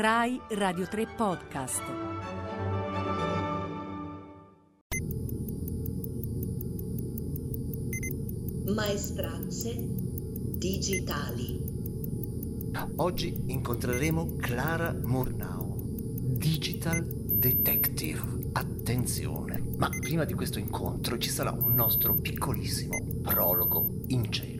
Rai Radio 3 Podcast. Maestranze digitali. Oggi incontreremo Clara Murnau, Digital Detective. Attenzione! Ma prima di questo incontro ci sarà un nostro piccolissimo prologo in cielo.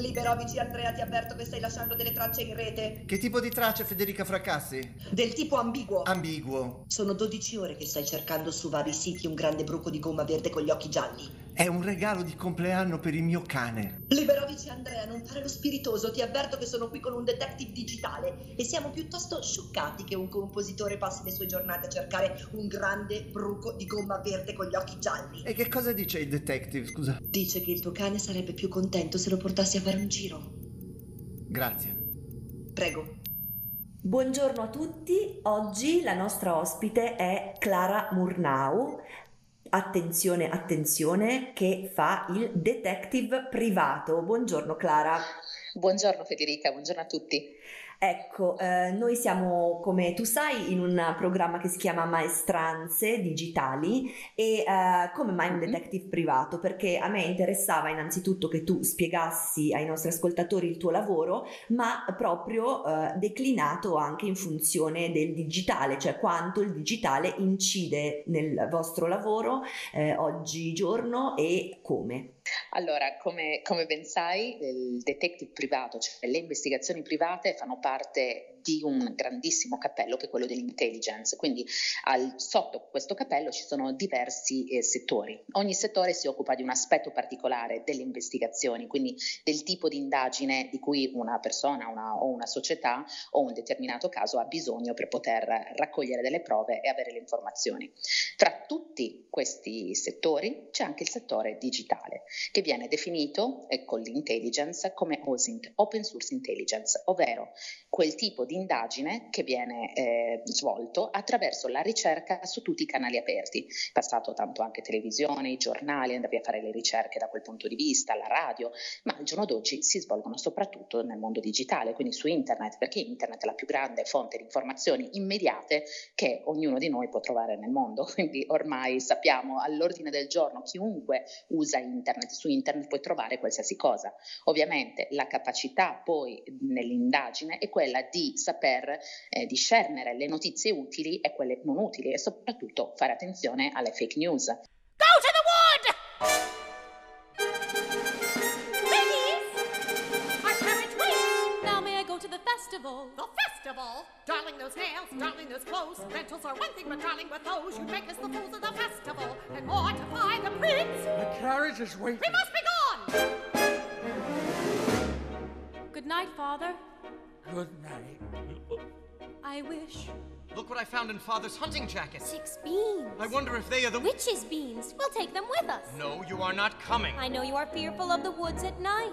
Liberovici Andrea, ti avverto che stai lasciando delle tracce in rete. Che tipo di tracce, Federica Fracassi? Del tipo ambiguo. Ambiguo. Sono 12 ore che stai cercando su vari siti un grande bruco di gomma verde con gli occhi gialli. È un regalo di compleanno per il mio cane. Liberovici Andrea, non fare lo spiritoso, ti avverto che sono qui con un detective digitale e siamo piuttosto scioccati che un compositore passi le sue giornate a cercare un grande bruco di gomma verde con gli occhi gialli. E che cosa dice il detective, scusa? Dice che il tuo cane sarebbe più contento se lo portassi a fare un giro. Grazie. Prego. Buongiorno a tutti, oggi la nostra ospite è Clara Murnau, attenzione, attenzione, che fa il detective privato. Buongiorno Clara. Buongiorno Federica, buongiorno a tutti. Ecco, eh, noi siamo, come tu sai, in un programma che si chiama Maestranze Digitali e eh, come mai un Mhm. detective privato? Perché a me interessava innanzitutto che tu spiegassi ai nostri ascoltatori il tuo lavoro, ma proprio eh, declinato anche in funzione del digitale, cioè quanto il digitale incide nel vostro lavoro eh, oggigiorno e come. Allora, come, come ben sai, il detective privato, cioè le investigazioni private, fanno parte di un grandissimo cappello che è quello dell'intelligence. Quindi al- sotto questo cappello ci sono diversi eh, settori. Ogni settore si occupa di un aspetto particolare delle investigazioni, quindi del tipo di indagine di cui una persona una- o una società o un determinato caso ha bisogno per poter raccogliere delle prove e avere le informazioni. Tra tutti questi settori c'è anche il settore digitale, che viene definito eh, con l'intelligence come OSINT, Open Source Intelligence, ovvero quel tipo di indagine che viene eh, svolto attraverso la ricerca su tutti i canali aperti. Passato tanto anche televisione, i giornali, andavi a fare le ricerche da quel punto di vista, la radio, ma al giorno d'oggi si svolgono soprattutto nel mondo digitale, quindi su internet, perché internet è la più grande fonte di informazioni immediate che ognuno di noi può trovare nel mondo. Quindi ormai sappiamo all'ordine del giorno chiunque usa internet, su internet puoi trovare qualsiasi cosa. Ovviamente la capacità poi nell'indagine è quella di saper eh, discernere le notizie utili e quelle non utili e soprattutto fare attenzione alle fake news. Go to the wood! The festival? The festival! Darling those nails, darling those clothes. Rentals are one thing, but darling with those, you'd make us the fools of the festival and mortify the prince. The carriage is waiting. We must be gone! Good night, Father. Good night. I wish. Look what I found in Father's hunting jacket. Six beans. I wonder if they are the. Witches' beans. We'll take them with us. No, you are not coming. I know you are fearful of the woods at night.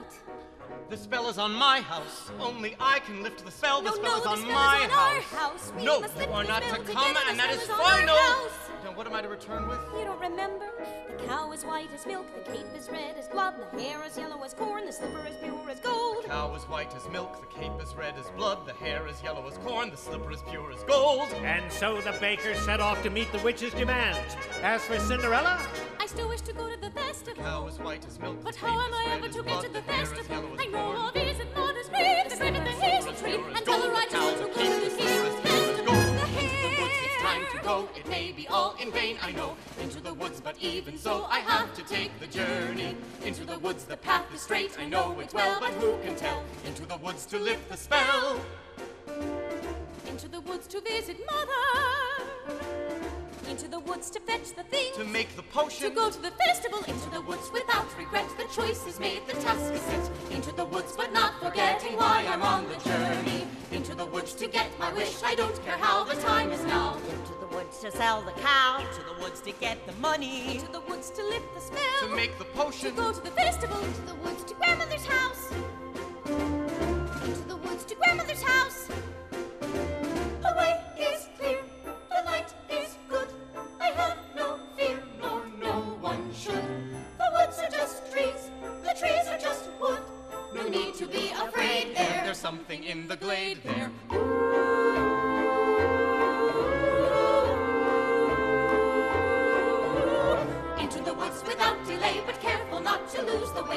The spell is on my house. Only I can lift the spell. The no, spell no, is the on spell my is on house. our house. We no, you are not to come, The and that is is is on our final. house. Then what am I to return with? You don't remember? The cow is white as milk, the cape is red as blood, the hair is yellow as corn, the slipper is pure as gold. The cow is white as milk, the cape is red as blood, the hair is yellow as corn, the slipper is pure as gold. And so the baker set off to meet the witch's demands. As for Cinderella, I still wish to go to the festival. Cow is white as milk, But how am I ever to get to the the hair is festival? yellow I know all these and not as brave. The grave and the hazel tree, and tell the righteous one to go to the king's festival. It's time to go. It may be all in vain, I know. Into the woods, but even so, I have to take the journey. Into the woods, the path is straight. I know it well, but who can tell? Into the woods to lift the spell. Into the woods to visit mother. Into the woods to fetch the things. To make the potion. To go to the festival, into the woods without regret. The choice is made, the task is set. Into the woods, but not forgetting why I'm on the journey. Into the woods to get my wish, I don't care how the time is now. Into the woods to sell the cow. Into the woods to get the money. Into the woods to lift the spell. To make the potion. To go to the festival, into the woods to grandmother's house.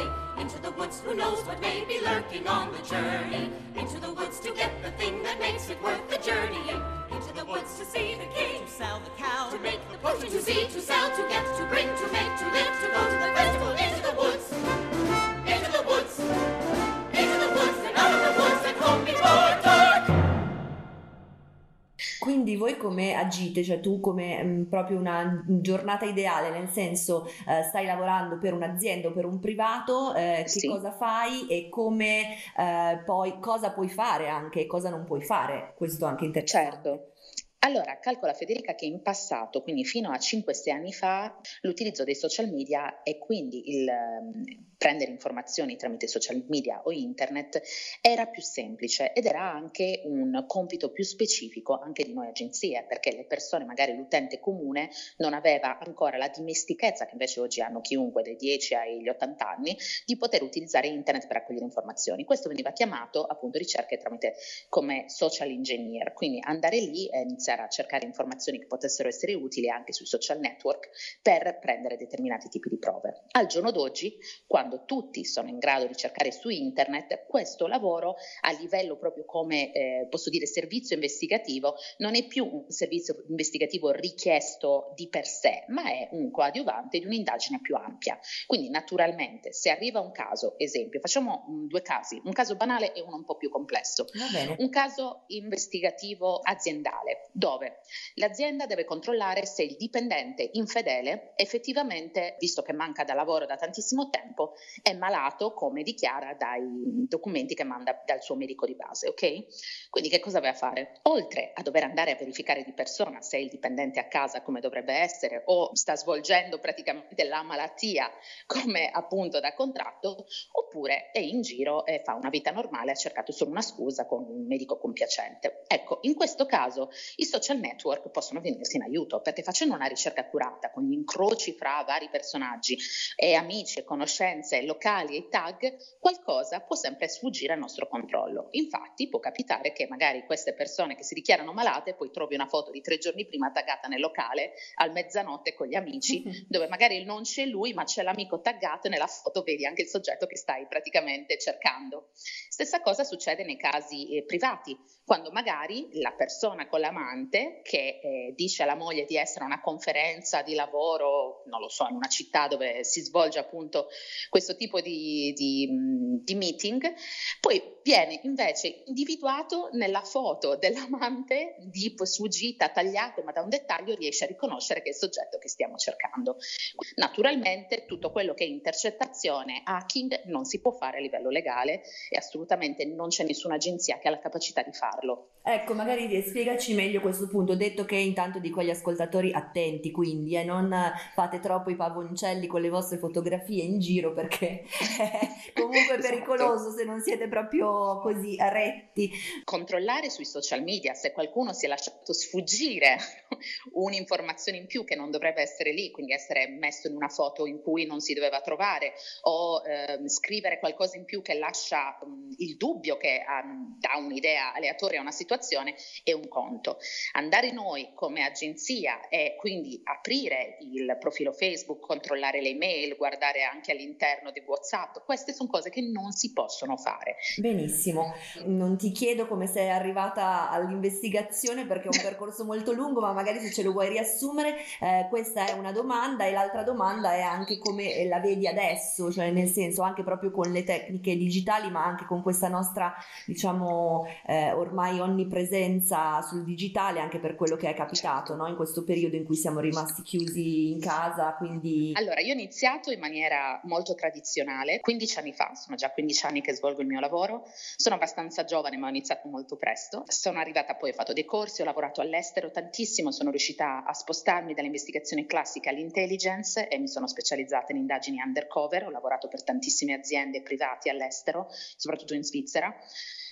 away into the woods. Who knows what may be lurking on the journey? Into the woods to get the thing that makes it worth the journey. Into the woods to see the king, to sell the cow, to make the potion, to see, to sell, to get, to bring, to make, to live, to go to the festival. Into the woods. Voi come agite? Cioè tu come mh, proprio una giornata ideale, nel senso eh, stai lavorando per un'azienda o per un privato, eh, che Sì. cosa fai e come eh, poi cosa puoi fare anche e cosa non puoi fare? Questo anche interessante. Certo. Allora, calcola Federica che in passato, quindi fino a 5-6 anni fa, l'utilizzo dei social media e quindi il ehm, prendere informazioni tramite social media o internet era più semplice ed era anche un compito più specifico anche di noi agenzie, perché le persone, magari l'utente comune, non aveva ancora la dimestichezza che invece oggi hanno chiunque dai 10 agli 80 anni di poter utilizzare internet per raccogliere informazioni. Questo veniva chiamato appunto ricerche tramite come social engineer, quindi andare lì e iniziare a cercare informazioni che potessero essere utili anche sui social network per prendere determinati tipi di prove. Al giorno d'oggi, quando tutti sono in grado di cercare su internet, questo lavoro a livello proprio come eh, posso dire servizio investigativo non è più un servizio investigativo richiesto di per sé, ma è un coadiuvante di un'indagine più ampia. Quindi naturalmente se arriva un caso, esempio, facciamo mm, due casi, un caso banale e uno un po' più complesso. Un caso investigativo aziendale dove l'azienda deve controllare se il dipendente infedele effettivamente, visto che manca da lavoro da tantissimo tempo, è malato come dichiara dai documenti che manda dal suo medico di base, ok? Quindi che cosa va a fare? Oltre a dover andare a verificare di persona se il dipendente è a casa come dovrebbe essere o sta svolgendo praticamente la malattia come appunto da contratto, oppure è in giro e fa una vita normale, ha cercato solo una scusa con un medico compiacente. Ecco, in questo caso i social network possono venirsi in aiuto perché facendo una ricerca accurata con gli incroci fra vari personaggi e amici e conoscenze locali e tag, qualcosa può sempre sfuggire al nostro controllo. Infatti può capitare che magari queste persone che si dichiarano malate poi trovi una foto di tre giorni prima taggata nel locale al mezzanotte con gli amici, dove magari non c'è lui ma c'è l'amico taggato e nella foto vedi anche il soggetto che stai praticamente cercando. Stessa cosa succede nei casi eh, privati, quando magari la persona con l'amante che eh, dice alla moglie di essere a una conferenza di lavoro, non lo so, in una città dove si svolge appunto questo tipo di, di, di meeting, poi viene invece individuato nella foto dell'amante di sfuggita, tagliato, ma da un dettaglio riesce a riconoscere che è il soggetto che stiamo cercando. Naturalmente tutto quello che è intercettazione, hacking non si può fare a livello legale e assolutamente non c'è nessuna agenzia che ha la capacità di farlo. Ecco, magari spiegaci meglio questo punto, detto che intanto dico agli ascoltatori attenti, quindi eh, non fate troppo i pavoncelli con le vostre fotografie in giro perché è comunque Esatto. pericoloso se non siete proprio così retti. Controllare sui social media se qualcuno si è lasciato sfuggire un'informazione in più che non dovrebbe essere lì, quindi essere messo in una foto in cui non si doveva trovare o ehm, scrivere qualcosa in più che lascia mh, il dubbio che um, dà un'idea aleatoria a una situazione è un conto. Andare noi come agenzia e quindi aprire il profilo Facebook, controllare le email, guardare anche all'interno di WhatsApp, queste sono cose che non si possono fare. Benissimo, non ti chiedo come sei arrivata all'investigazione perché è un percorso molto lungo, ma magari se ce lo vuoi riassumere, eh, questa è una domanda e l'altra domanda è anche come la vedi adesso, cioè nel senso anche proprio con le tecniche digitali, ma anche con questa nostra, diciamo, eh, ormai onnipresenza sul digitale, anche per quello che è capitato, no? In questo periodo in cui siamo rimasti chiusi in casa, quindi... Allora, io ho iniziato in maniera molto tradizionale, 15 anni fa, sono già 15 anni che svolgo il mio lavoro, sono abbastanza giovane ma ho iniziato molto presto, sono arrivata poi, ho fatto dei corsi, ho lavorato all'estero tantissimo, sono riuscita a spostarmi dall'investigazione classica all'intelligence e mi sono specializzata in indagini undercover, ho lavorato per tantissime aziende private all'estero, soprattutto in Svizzera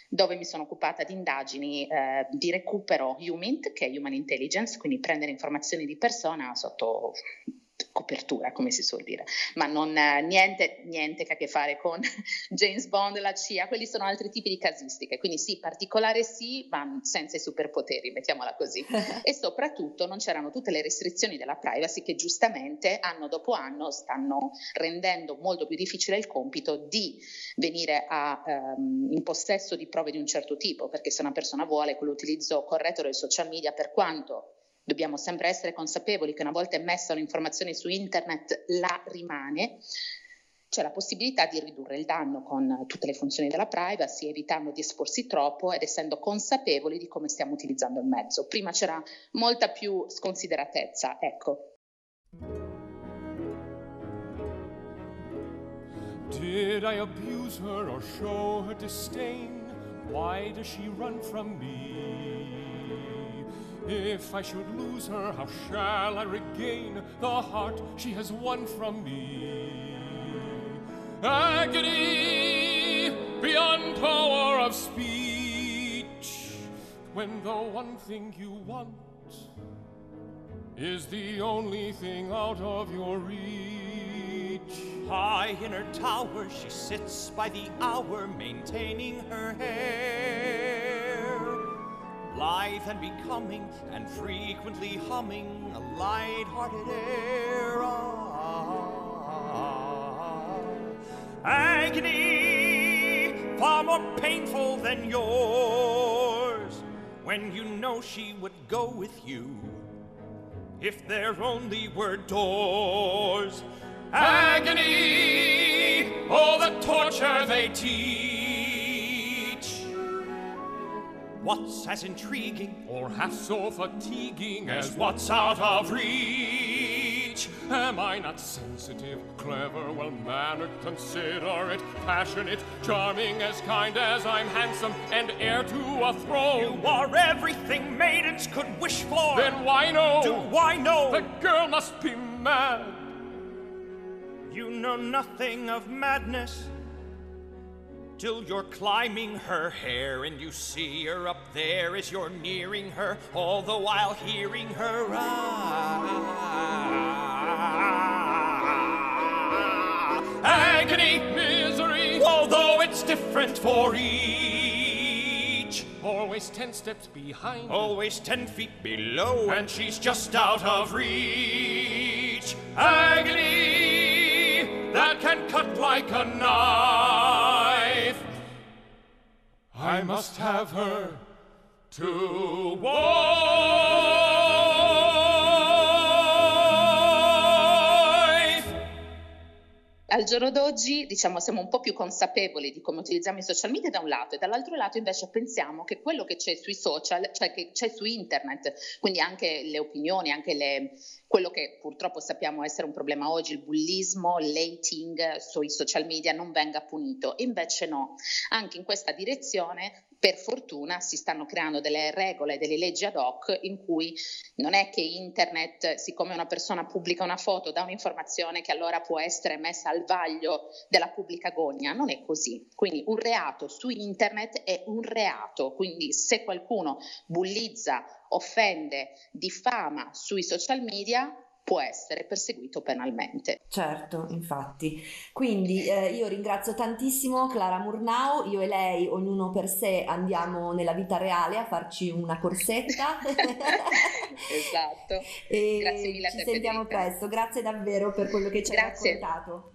dove mi sono occupata di indagini eh, di recupero HUMINT, che è Human Intelligence, quindi prendere informazioni di persona sotto copertura, come si suol dire, ma non, eh, niente, niente che ha a che fare con James Bond, la CIA, quelli sono altri tipi di casistiche, quindi sì, particolare sì, ma senza i superpoteri, mettiamola così. e soprattutto non c'erano tutte le restrizioni della privacy che giustamente anno dopo anno stanno rendendo molto più difficile il compito di venire a, ehm, in possesso di prove di un certo tipo, perché se una persona vuole quell'utilizzo corretto del social media, per quanto dobbiamo sempre essere consapevoli che una volta emessa un'informazione su internet la rimane, c'è la possibilità di ridurre il danno con tutte le funzioni della privacy, evitando di esporsi troppo ed essendo consapevoli di come stiamo utilizzando il mezzo. Prima c'era molta più sconsideratezza, ecco. Did I abuse her or show her disdain? Why does she run from me? If I should lose her, how shall I regain the heart she has won from me? Agony beyond power of speech, when the one thing you want is the only thing out of your reach. High in her tower, she sits by the hour, maintaining her hair. Blithe and becoming, and frequently humming a light-hearted air. Ah, agony, far more painful than yours, when you know she would go with you if there only were doors. Agony, oh, the torture they teach. What's as intriguing or half so fatiguing as what's out of reach? Am I not sensitive, clever, well mannered, considerate, passionate, charming, as kind as I'm handsome, and heir to a throne? You are everything maidens could wish for. Then why no? Do I know? The girl must be mad. You know nothing of madness till you're climbing her hair and you see her up there as you're nearing her, all the while hearing her ah, agony, misery, although it's different for each. Always ten steps behind, always ten feet below, and she's just out of reach. Agony that can cut like a knife. I must have her to wife. Al giorno d'oggi, diciamo, siamo un po' più consapevoli di come utilizziamo i social media da un lato e dall'altro lato invece pensiamo che quello che c'è sui social, cioè che c'è su internet, quindi anche le opinioni, anche le, quello che purtroppo sappiamo essere un problema oggi, il bullismo, l'hating sui social media non venga punito. Invece no, anche in questa direzione per fortuna si stanno creando delle regole, delle leggi ad hoc in cui non è che internet, siccome una persona pubblica una foto, dà un'informazione che allora può essere messa al vaglio della pubblica gogna, non è così. Quindi un reato su internet è un reato, quindi se qualcuno bullizza, offende, diffama sui social media, può essere perseguito penalmente. Certo, infatti. Quindi eh, io ringrazio tantissimo Clara Murnau, io e lei, ognuno per sé, andiamo nella vita reale a farci una corsetta. esatto. e Grazie mille a ci te, sentiamo Federica. presto. Grazie davvero per quello che ci hai raccontato.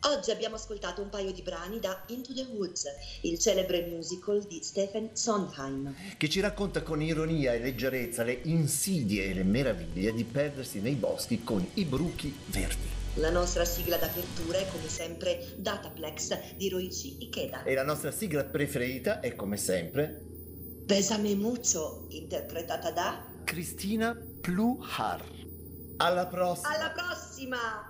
Oggi abbiamo ascoltato un paio di brani da Into the Woods, il celebre musical di Stephen Sondheim. che ci racconta con ironia e leggerezza le insidie e le meraviglie di perdersi nei boschi con i bruchi verdi. La nostra sigla d'apertura è come sempre Dataplex di Roichi Ikeda. E la nostra sigla preferita è come sempre Besame mucho, interpretata da... Cristina Pluhar. Alla prossima! Alla prossima!